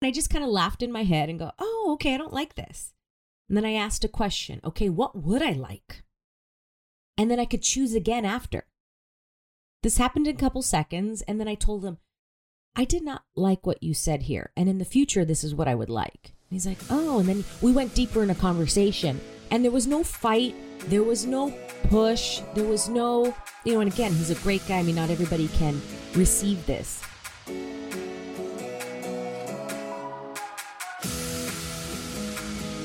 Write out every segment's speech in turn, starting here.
And I just kind of laughed in my head and go, oh, okay, I don't like this. And then I asked a question okay, what would I like? And then I could choose again after. This happened in a couple seconds. And then I told him, I did not like what you said here. And in the future, this is what I would like. And he's like, oh. And then we went deeper in a conversation. And there was no fight. There was no push. There was no, you know, and again, he's a great guy. I mean, not everybody can receive this.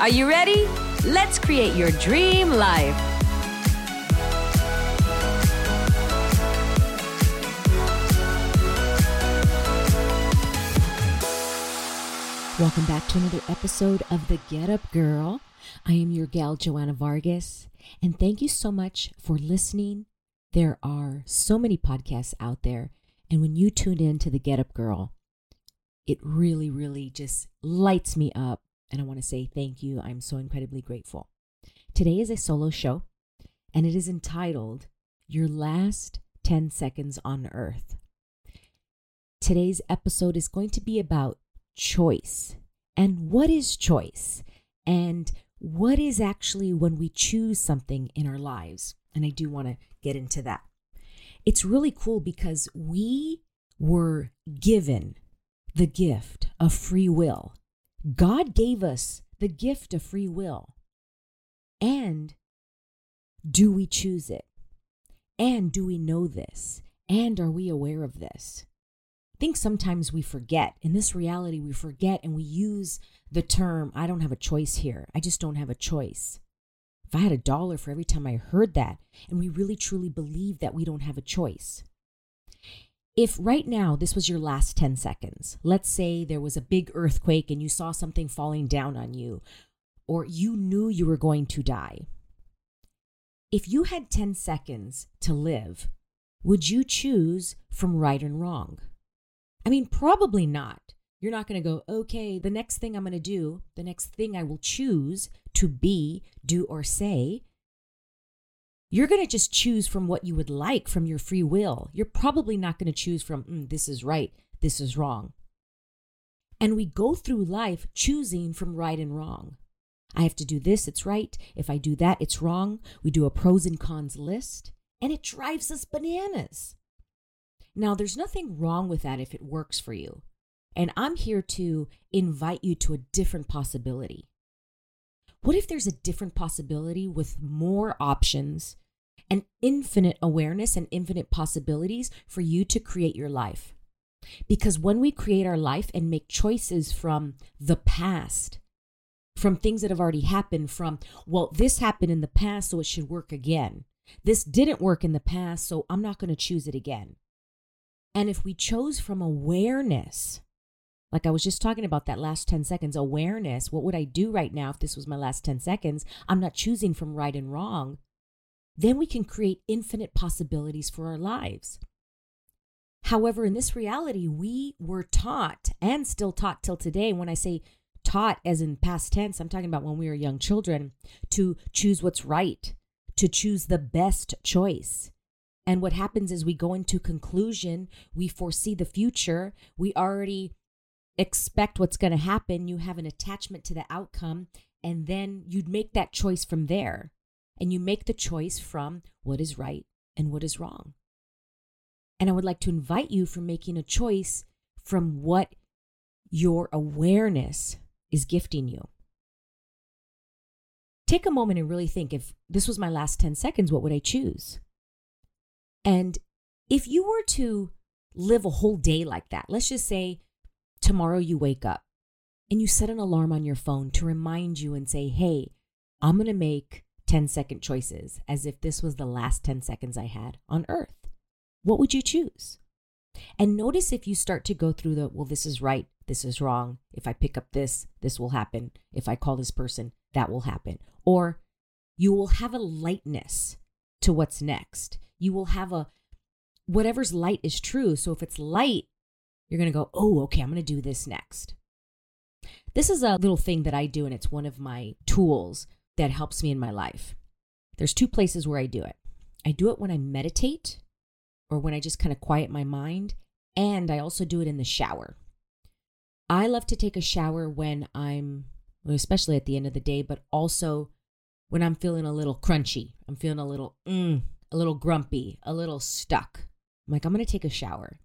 Are you ready? Let's create your dream life. Welcome back to another episode of the Get Up Girl. I am your gal, Joanna Vargas, and thank you so much for listening. There are so many podcasts out there, and when you tune in to the Get Up Girl, it really, really just lights me up and I want to say thank you. I'm so incredibly grateful. Today is a solo show, and it is entitled Your Last 10 Seconds on Earth. Today's episode is going to be about choice. And what is choice? And what is actually when we choose something in our lives? And I do want to get into that. It's really cool because we were given the gift of free will God gave us the gift of free will. And do we choose it? And do we know this? And are we aware of this? I think sometimes we forget. In this reality, we forget and we use the term, I don't have a choice here. I just don't have a choice. If I had a dollar for every time I heard that, and we really truly believe that we don't have a choice, if right now this was your last 10 seconds, let's say there was a big earthquake and you saw something falling down on you, or you knew you were going to die, if you had 10 seconds to live, would you choose from right and wrong? I mean, probably not. You're not going to go, okay, the next thing I'm going to do, the next thing I will choose to be, do, or say you're going to just choose from what you would like from your free will. You're probably not going to choose from, mm, this is right, this is wrong. And we go through life choosing from right and wrong. I have to do this, it's right. If I do that, it's wrong. We do a pros and cons list, and it drives us bananas. Now, there's nothing wrong with that if it works for you. And I'm here to invite you to a different possibility. What if there's a different possibility with more options and infinite awareness and infinite possibilities for you to create your life. Because when we create our life and make choices from the past, from things that have already happened, from, well, this happened in the past, so it should work again. This didn't work in the past, so I'm not going to choose it again. And if we chose from awareness, like I was just talking about that last 10 seconds, awareness, what would I do right now if this was my last 10 seconds? I'm not choosing from right and wrong then we can create infinite possibilities for our lives. However, in this reality, we were taught and still taught till today. When I say taught as in past tense, I'm talking about when we were young children to choose what's right, to choose the best choice. And what happens is we go into conclusion, we foresee the future, we already expect what's going to happen, you have an attachment to the outcome, and then you'd make that choice from there and you make the choice from what is right and what is wrong. And I would like to invite you from making a choice from what your awareness is gifting you. Take a moment and really think if this was my last 10 seconds, what would I choose? And if you were to live a whole day like that, let's just say tomorrow you wake up and you set an alarm on your phone to remind you and say, hey, I'm going to make 10 second choices as if this was the last 10 seconds I had on earth. What would you choose? And notice if you start to go through the, well, this is right, this is wrong. If I pick up this, this will happen. If I call this person, that will happen. Or you will have a lightness to what's next. You will have a whatever's light is true. So if it's light, you're going to go, oh, okay, I'm going to do this next. This is a little thing that I do, and it's one of my tools that helps me in my life. There's two places where I do it. I do it when I meditate or when I just kind of quiet my mind, and I also do it in the shower. I love to take a shower when I'm, especially at the end of the day, but also when I'm feeling a little crunchy. I'm feeling a little, mm, a little grumpy, a little stuck. I'm like, I'm going to take a shower.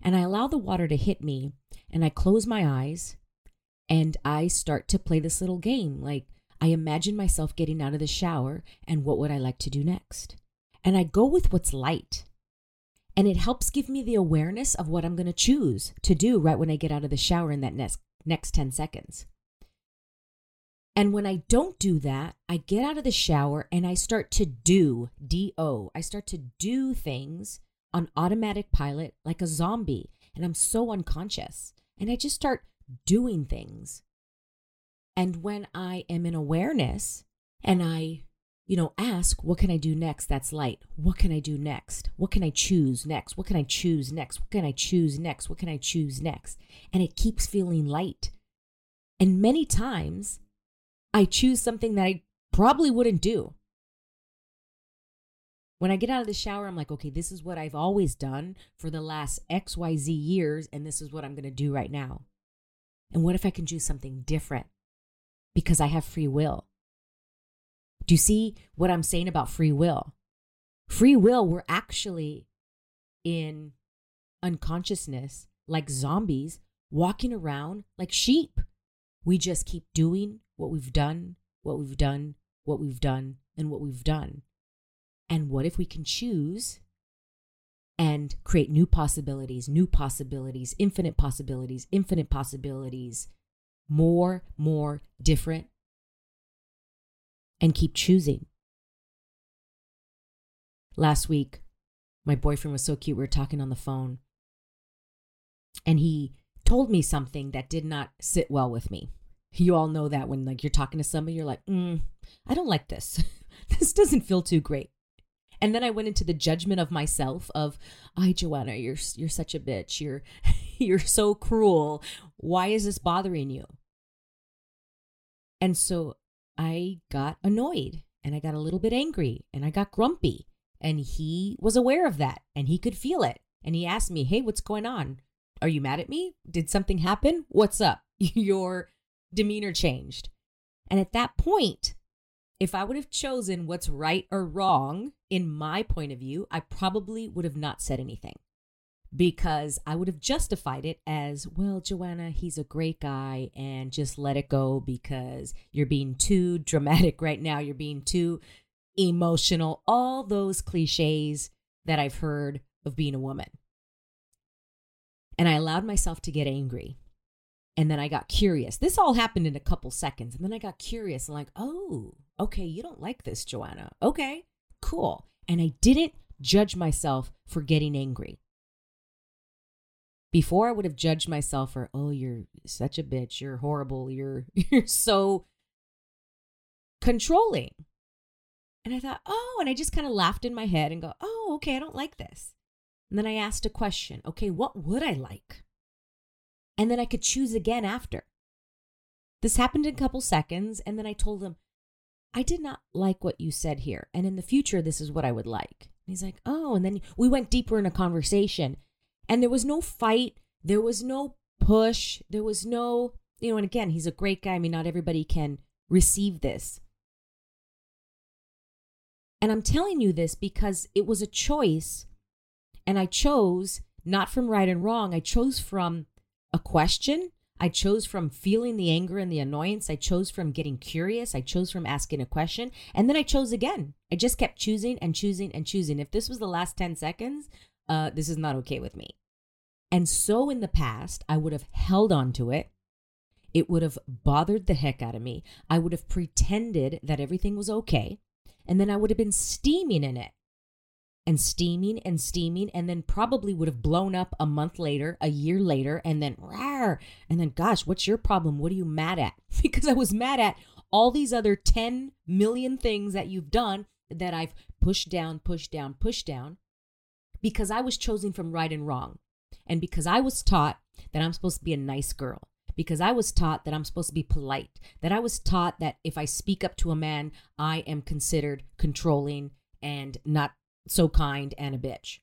And I allow the water to hit me, and I close my eyes, and I start to play this little game. Like, I imagine myself getting out of the shower, and what would I like to do next? And I go with what's light. And it helps give me the awareness of what I'm going to choose to do right when I get out of the shower in that next, next 10 seconds. And when I don't do that, I get out of the shower and I start to do, D O, I start to do things on automatic pilot like a zombie. And I'm so unconscious. And I just start doing things. And when I am in awareness and I you know, ask, what can I do next? That's light. What can I do next? What can I choose next? What can I choose next? What can I choose next? What can I choose next? And it keeps feeling light. And many times I choose something that I probably wouldn't do. When I get out of the shower, I'm like, okay, this is what I've always done for the last XYZ years, and this is what I'm going to do right now. And what if I can do something different? Because I have free will. Do you see what I'm saying about free will? Free will, we're actually in unconsciousness like zombies walking around like sheep. We just keep doing what we've done, what we've done, what we've done, and what we've done. And what if we can choose and create new possibilities, new possibilities, infinite possibilities, infinite possibilities, more, more, different, and keep choosing. Last week, my boyfriend was so cute. We were talking on the phone, and he told me something that did not sit well with me. You all know that when like you're talking to somebody, you're like, mm, I don't like this. this doesn't feel too great. And then I went into the judgment of myself of, "I Joanna, you're you're such a bitch. You're you're so cruel. Why is this bothering you?" And so I got annoyed and I got a little bit angry and I got grumpy. And he was aware of that and he could feel it. And he asked me, Hey, what's going on? Are you mad at me? Did something happen? What's up? Your demeanor changed. And at that point, if I would have chosen what's right or wrong in my point of view, I probably would have not said anything because I would have justified it as, well, Joanna, he's a great guy and just let it go because you're being too dramatic right now. You're being too emotional. All those cliches that I've heard of being a woman. And I allowed myself to get angry. And then I got curious. This all happened in a couple seconds. And then I got curious and like, oh, okay, you don't like this, Joanna. Okay, cool. And I didn't judge myself for getting angry. Before I would have judged myself for, oh, you're such a bitch, you're horrible, you're you're so controlling. And I thought, oh, and I just kind of laughed in my head and go, oh, okay, I don't like this. And then I asked a question, okay, what would I like? And then I could choose again after. This happened in a couple seconds, and then I told him, I did not like what you said here. And in the future, this is what I would like. And he's like, oh, and then we went deeper in a conversation. And there was no fight, there was no push, there was no, you know, and again, he's a great guy. I mean, not everybody can receive this. And I'm telling you this because it was a choice, and I chose not from right and wrong, I chose from a question. I chose from feeling the anger and the annoyance. I chose from getting curious. I chose from asking a question. And then I chose again. I just kept choosing and choosing and choosing. If this was the last 10 seconds, uh, this is not okay with me. And so in the past, I would have held on to it. It would have bothered the heck out of me. I would have pretended that everything was okay. And then I would have been steaming in it. and steaming and steaming and then probably would have blown up a month later, a year later, and then rawr, and then gosh, what's your problem? What are you mad at? Because I was mad at all these other 10 million things that you've done that I've pushed down, pushed down, pushed down because I was chosen from right and wrong. And because I was taught that I'm supposed to be a nice girl, because I was taught that I'm supposed to be polite, that I was taught that if I speak up to a man, I am considered controlling and not so kind and a bitch.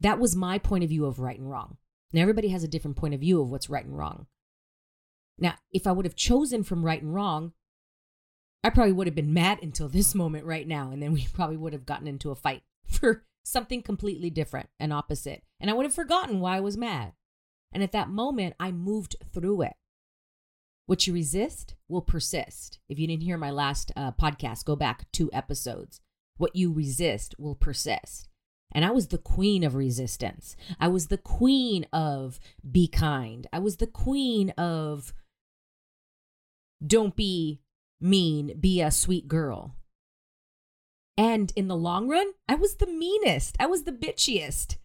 That was my point of view of right and wrong. Now, everybody has a different point of view of what's right and wrong. Now, if I would have chosen from right and wrong, I probably would have been mad until this moment right now. And then we probably would have gotten into a fight for something completely different and opposite. And I would have forgotten why I was mad. And at that moment, I moved through it. What you resist will persist. If you didn't hear my last uh, podcast, go back two episodes. What you resist will persist. And I was the queen of resistance. I was the queen of be kind. I was the queen of don't be mean, be a sweet girl. And in the long run, I was the meanest. I was the bitchiest.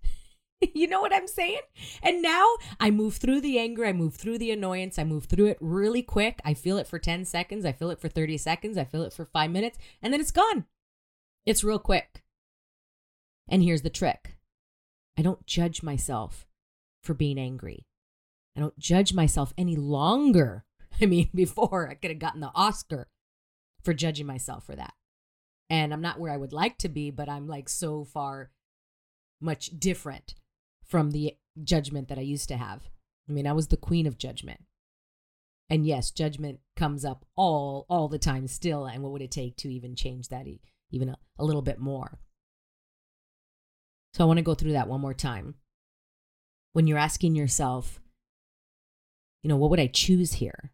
you know what I'm saying? And now I move through the anger, I move through the annoyance, I move through it really quick. I feel it for 10 seconds, I feel it for 30 seconds, I feel it for five minutes, and then it's gone. It's real quick. And here's the trick I don't judge myself for being angry. I don't judge myself any longer. I mean, before I could have gotten the Oscar for judging myself for that. And I'm not where I would like to be, but I'm like so far much different from the judgment that I used to have. I mean, I was the queen of judgment. And yes, judgment comes up all all the time still and what would it take to even change that even a, a little bit more. So I want to go through that one more time. When you're asking yourself, you know, what would I choose here?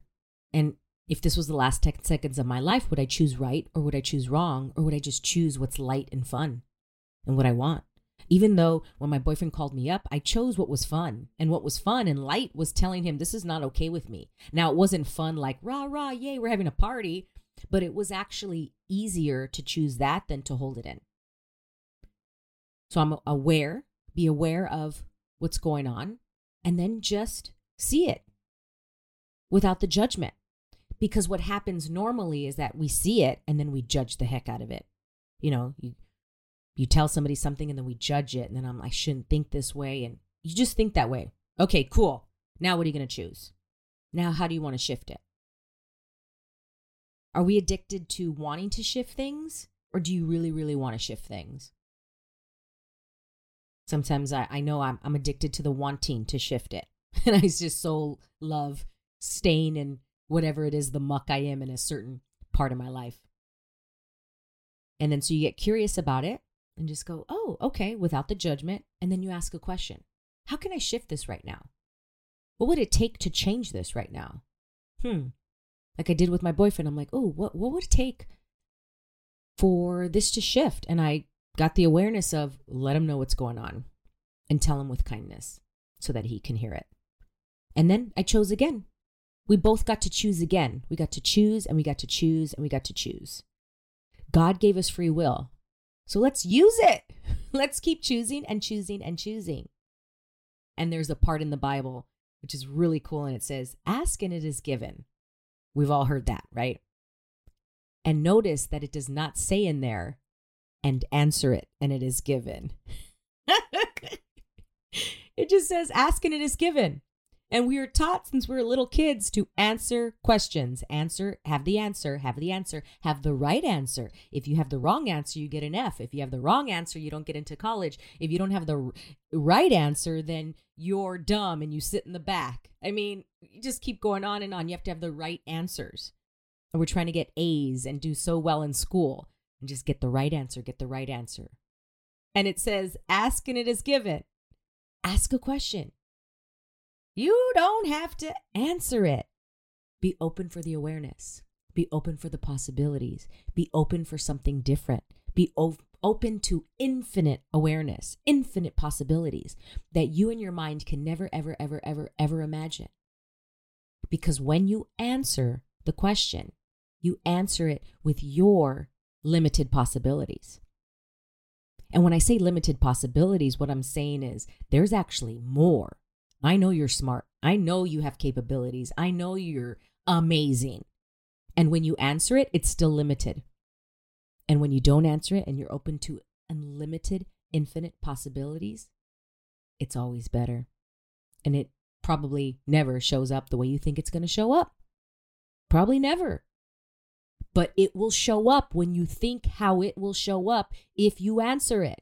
And if this was the last 10 seconds of my life, would I choose right or would I choose wrong? Or would I just choose what's light and fun and what I want? Even though when my boyfriend called me up, I chose what was fun. And what was fun and light was telling him this is not okay with me. Now, it wasn't fun like, rah, rah, yay, we're having a party but it was actually easier to choose that than to hold it in. So I'm aware, be aware of what's going on, and then just see it without the judgment. Because what happens normally is that we see it and then we judge the heck out of it. You know, you you tell somebody something and then we judge it, and then I'm I shouldn't think this way, and you just think that way. Okay, cool. Now what are you going to choose? Now how do you want to shift it? Are we addicted to wanting to shift things, or do you really, really want to shift things? Sometimes I, I know I'm, I'm addicted to the wanting to shift it. And I just so love staying in whatever it is, the muck I am in a certain part of my life. And then so you get curious about it and just go, oh, okay, without the judgment. And then you ask a question How can I shift this right now? What would it take to change this right now? Hmm, like I did with my boyfriend. I'm like, oh, what what would it take for this to shift? And I got the awareness of let him know what's going on and tell him with kindness so that he can hear it. And then I chose again. We both got to choose again. We got to choose and we got to choose and we got to choose. God gave us free will. So let's use it. Let's keep choosing and choosing and choosing. And there's a part in the Bible which is really cool and it says, Ask and it is given. We've all heard that, right? And notice that it does not say in there, and answer it, and it is given. it just says, ask and it is given. And we are taught since we we're little kids to answer questions. Answer, have the answer, have the answer, have the right answer. If you have the wrong answer, you get an F. If you have the wrong answer, you don't get into college. If you don't have the right answer, then you're dumb and you sit in the back. I mean, you just keep going on and on. You have to have the right answers. And we're trying to get A's and do so well in school and just get the right answer, get the right answer. And it says, ask and it is given. Ask a question you don't have to answer it. Be open for the awareness. Be open for the possibilities. Be open for something different. Be o- open to infinite awareness, infinite possibilities that you and your mind can never, ever, ever, ever, ever imagine. Because when you answer the question, you answer it with your limited possibilities. And when I say limited possibilities, what I'm saying is there's actually more. I know you're smart. I know you have capabilities. I know you're amazing. And when you answer it, it's still limited. And when you don't answer it and you're open to unlimited, infinite possibilities, it's always better. And it probably never shows up the way you think it's going to show up. Probably never. But it will show up when you think how it will show up if you answer it.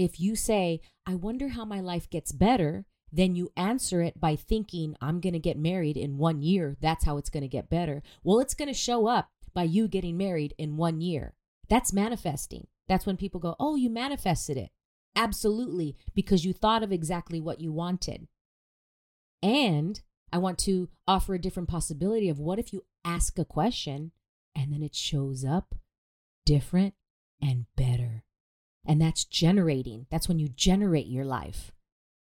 If you say, I wonder how my life gets better, then you answer it by thinking, I'm going to get married in one year. That's how it's going to get better. Well, it's going to show up by you getting married in one year. That's manifesting. That's when people go, Oh, you manifested it. Absolutely, because you thought of exactly what you wanted. And I want to offer a different possibility of what if you ask a question and then it shows up different and better. And that's generating. That's when you generate your life.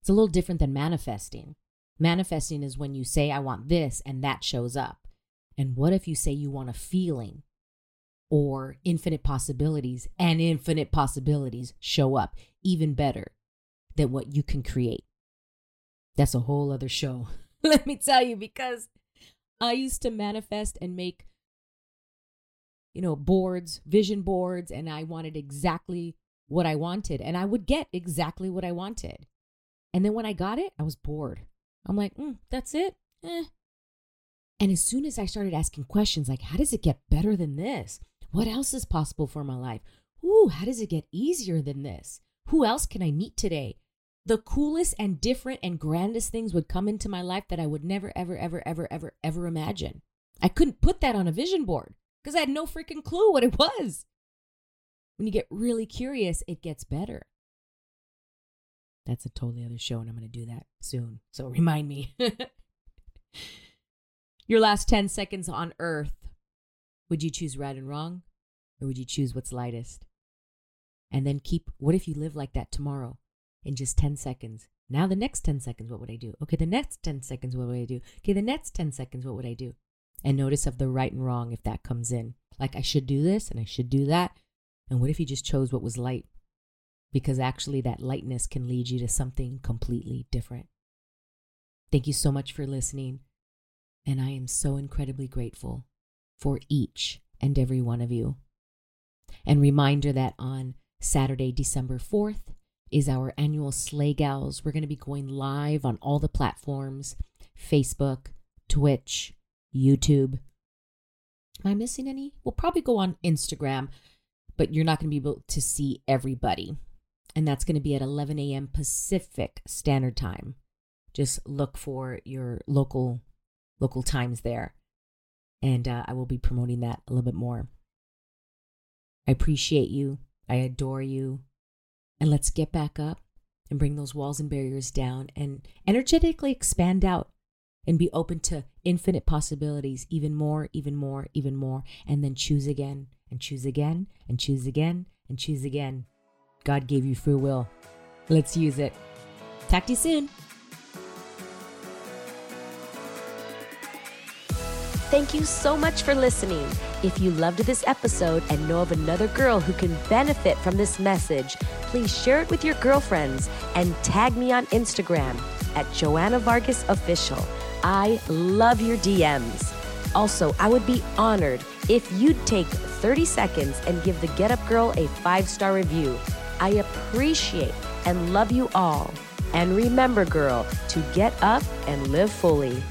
It's a little different than manifesting. Manifesting is when you say, I want this, and that shows up. And what if you say you want a feeling or infinite possibilities, and infinite possibilities show up even better than what you can create? That's a whole other show. Let me tell you, because I used to manifest and make, you know, boards, vision boards, and I wanted exactly what I wanted, and I would get exactly what I wanted. And then when I got it, I was bored. I'm like, mm, that's it? Eh. And as soon as I started asking questions like, how does it get better than this? What else is possible for my life? Ooh, how does it get easier than this? Who else can I meet today? The coolest and different and grandest things would come into my life that I would never, ever, ever, ever, ever, ever imagine. I couldn't put that on a vision board because I had no freaking clue what it was. When you get really curious, it gets better. That's a totally other show, and I'm going to do that soon. So remind me. Your last 10 seconds on earth. Would you choose right and wrong, or would you choose what's lightest? And then keep, what if you live like that tomorrow in just 10 seconds? Now, the next 10 seconds, what would I do? Okay, the next 10 seconds, what would I do? Okay, the next 10 seconds, what would I do? And notice of the right and wrong if that comes in. Like, I should do this and I should do that. And what if you just chose what was light? because actually that lightness can lead you to something completely different. Thank you so much for listening. And I am so incredibly grateful for each and every one of you. And reminder that on Saturday, December 4th, is our annual Slay Gals. We're going to be going live on all the platforms Facebook, Twitch, YouTube. Am I missing any? We'll probably go on Instagram, but you're not going to be able to see everybody and that's going to be at 11 a.m. Pacific Standard Time. Just look for your local local times there, and uh, I will be promoting that a little bit more. I appreciate you. I adore you, and let's get back up and bring those walls and barriers down and energetically expand out and be open to infinite possibilities, even more, even more, even more, and then choose again and choose again and choose again and choose again. God gave you free will. Let's use it. Talk to you soon. Thank you so much for listening. If you loved this episode and know of another girl who can benefit from this message, please share it with your girlfriends and tag me on Instagram at Joanna Vargas Official. I love your DMs. Also, I would be honored if you'd take 30 seconds and give the Get Up Girl a five star review. I appreciate and love you all. And remember, girl, to get up and live fully.